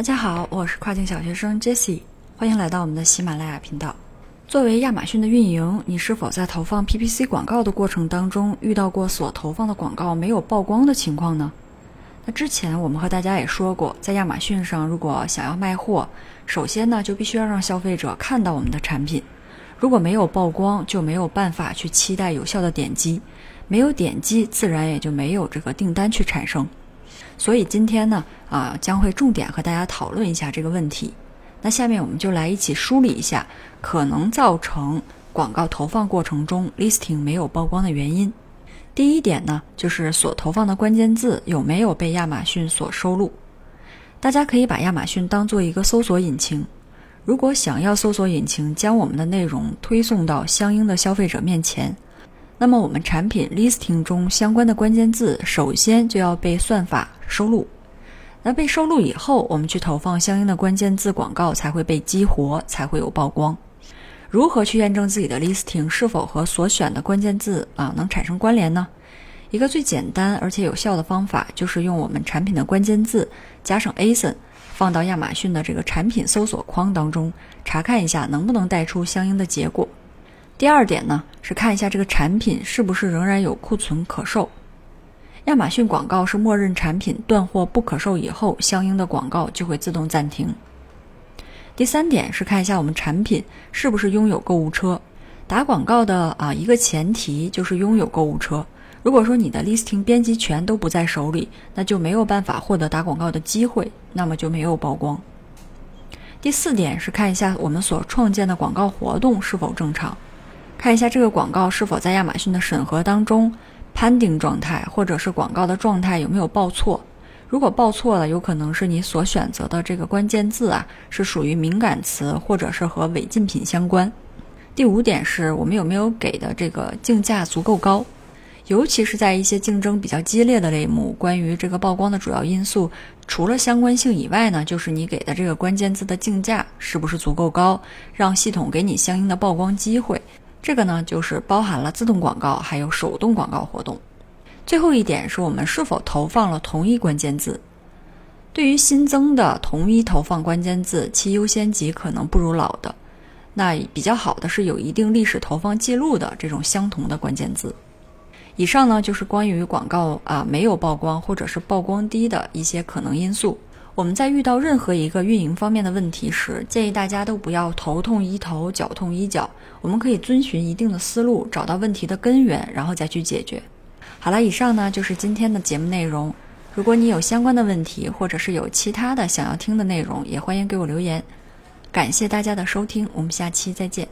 大家好，我是跨境小学生 Jessie，欢迎来到我们的喜马拉雅频道。作为亚马逊的运营，你是否在投放 PPC 广告的过程当中遇到过所投放的广告没有曝光的情况呢？那之前我们和大家也说过，在亚马逊上，如果想要卖货，首先呢就必须要让消费者看到我们的产品。如果没有曝光，就没有办法去期待有效的点击，没有点击，自然也就没有这个订单去产生。所以今天呢，啊，将会重点和大家讨论一下这个问题。那下面我们就来一起梳理一下可能造成广告投放过程中 listing 没有曝光的原因。第一点呢，就是所投放的关键字有没有被亚马逊所收录。大家可以把亚马逊当做一个搜索引擎。如果想要搜索引擎将我们的内容推送到相应的消费者面前，那么我们产品 listing 中相关的关键字首先就要被算法收录。那被收录以后，我们去投放相应的关键字广告才会被激活，才会有曝光。如何去验证自己的 listing 是否和所选的关键字啊能产生关联呢？一个最简单而且有效的方法就是用我们产品的关键字加上 ASIN。放到亚马逊的这个产品搜索框当中，查看一下能不能带出相应的结果。第二点呢，是看一下这个产品是不是仍然有库存可售。亚马逊广告是默认产品断货不可售以后，相应的广告就会自动暂停。第三点是看一下我们产品是不是拥有购物车。打广告的啊一个前提就是拥有购物车。如果说你的 listing 编辑权都不在手里，那就没有办法获得打广告的机会，那么就没有曝光。第四点是看一下我们所创建的广告活动是否正常，看一下这个广告是否在亚马逊的审核当中 pending 状态，或者是广告的状态有没有报错。如果报错了，有可能是你所选择的这个关键字啊是属于敏感词，或者是和违禁品相关。第五点是我们有没有给的这个竞价足够高。尤其是在一些竞争比较激烈的类目，关于这个曝光的主要因素，除了相关性以外呢，就是你给的这个关键字的竞价是不是足够高，让系统给你相应的曝光机会。这个呢，就是包含了自动广告还有手动广告活动。最后一点是我们是否投放了同一关键字。对于新增的同一投放关键字，其优先级可能不如老的。那比较好的是有一定历史投放记录的这种相同的关键字。以上呢就是关于广告啊没有曝光或者是曝光低的一些可能因素。我们在遇到任何一个运营方面的问题时，建议大家都不要头痛医头，脚痛医脚。我们可以遵循一定的思路，找到问题的根源，然后再去解决。好了，以上呢就是今天的节目内容。如果你有相关的问题，或者是有其他的想要听的内容，也欢迎给我留言。感谢大家的收听，我们下期再见。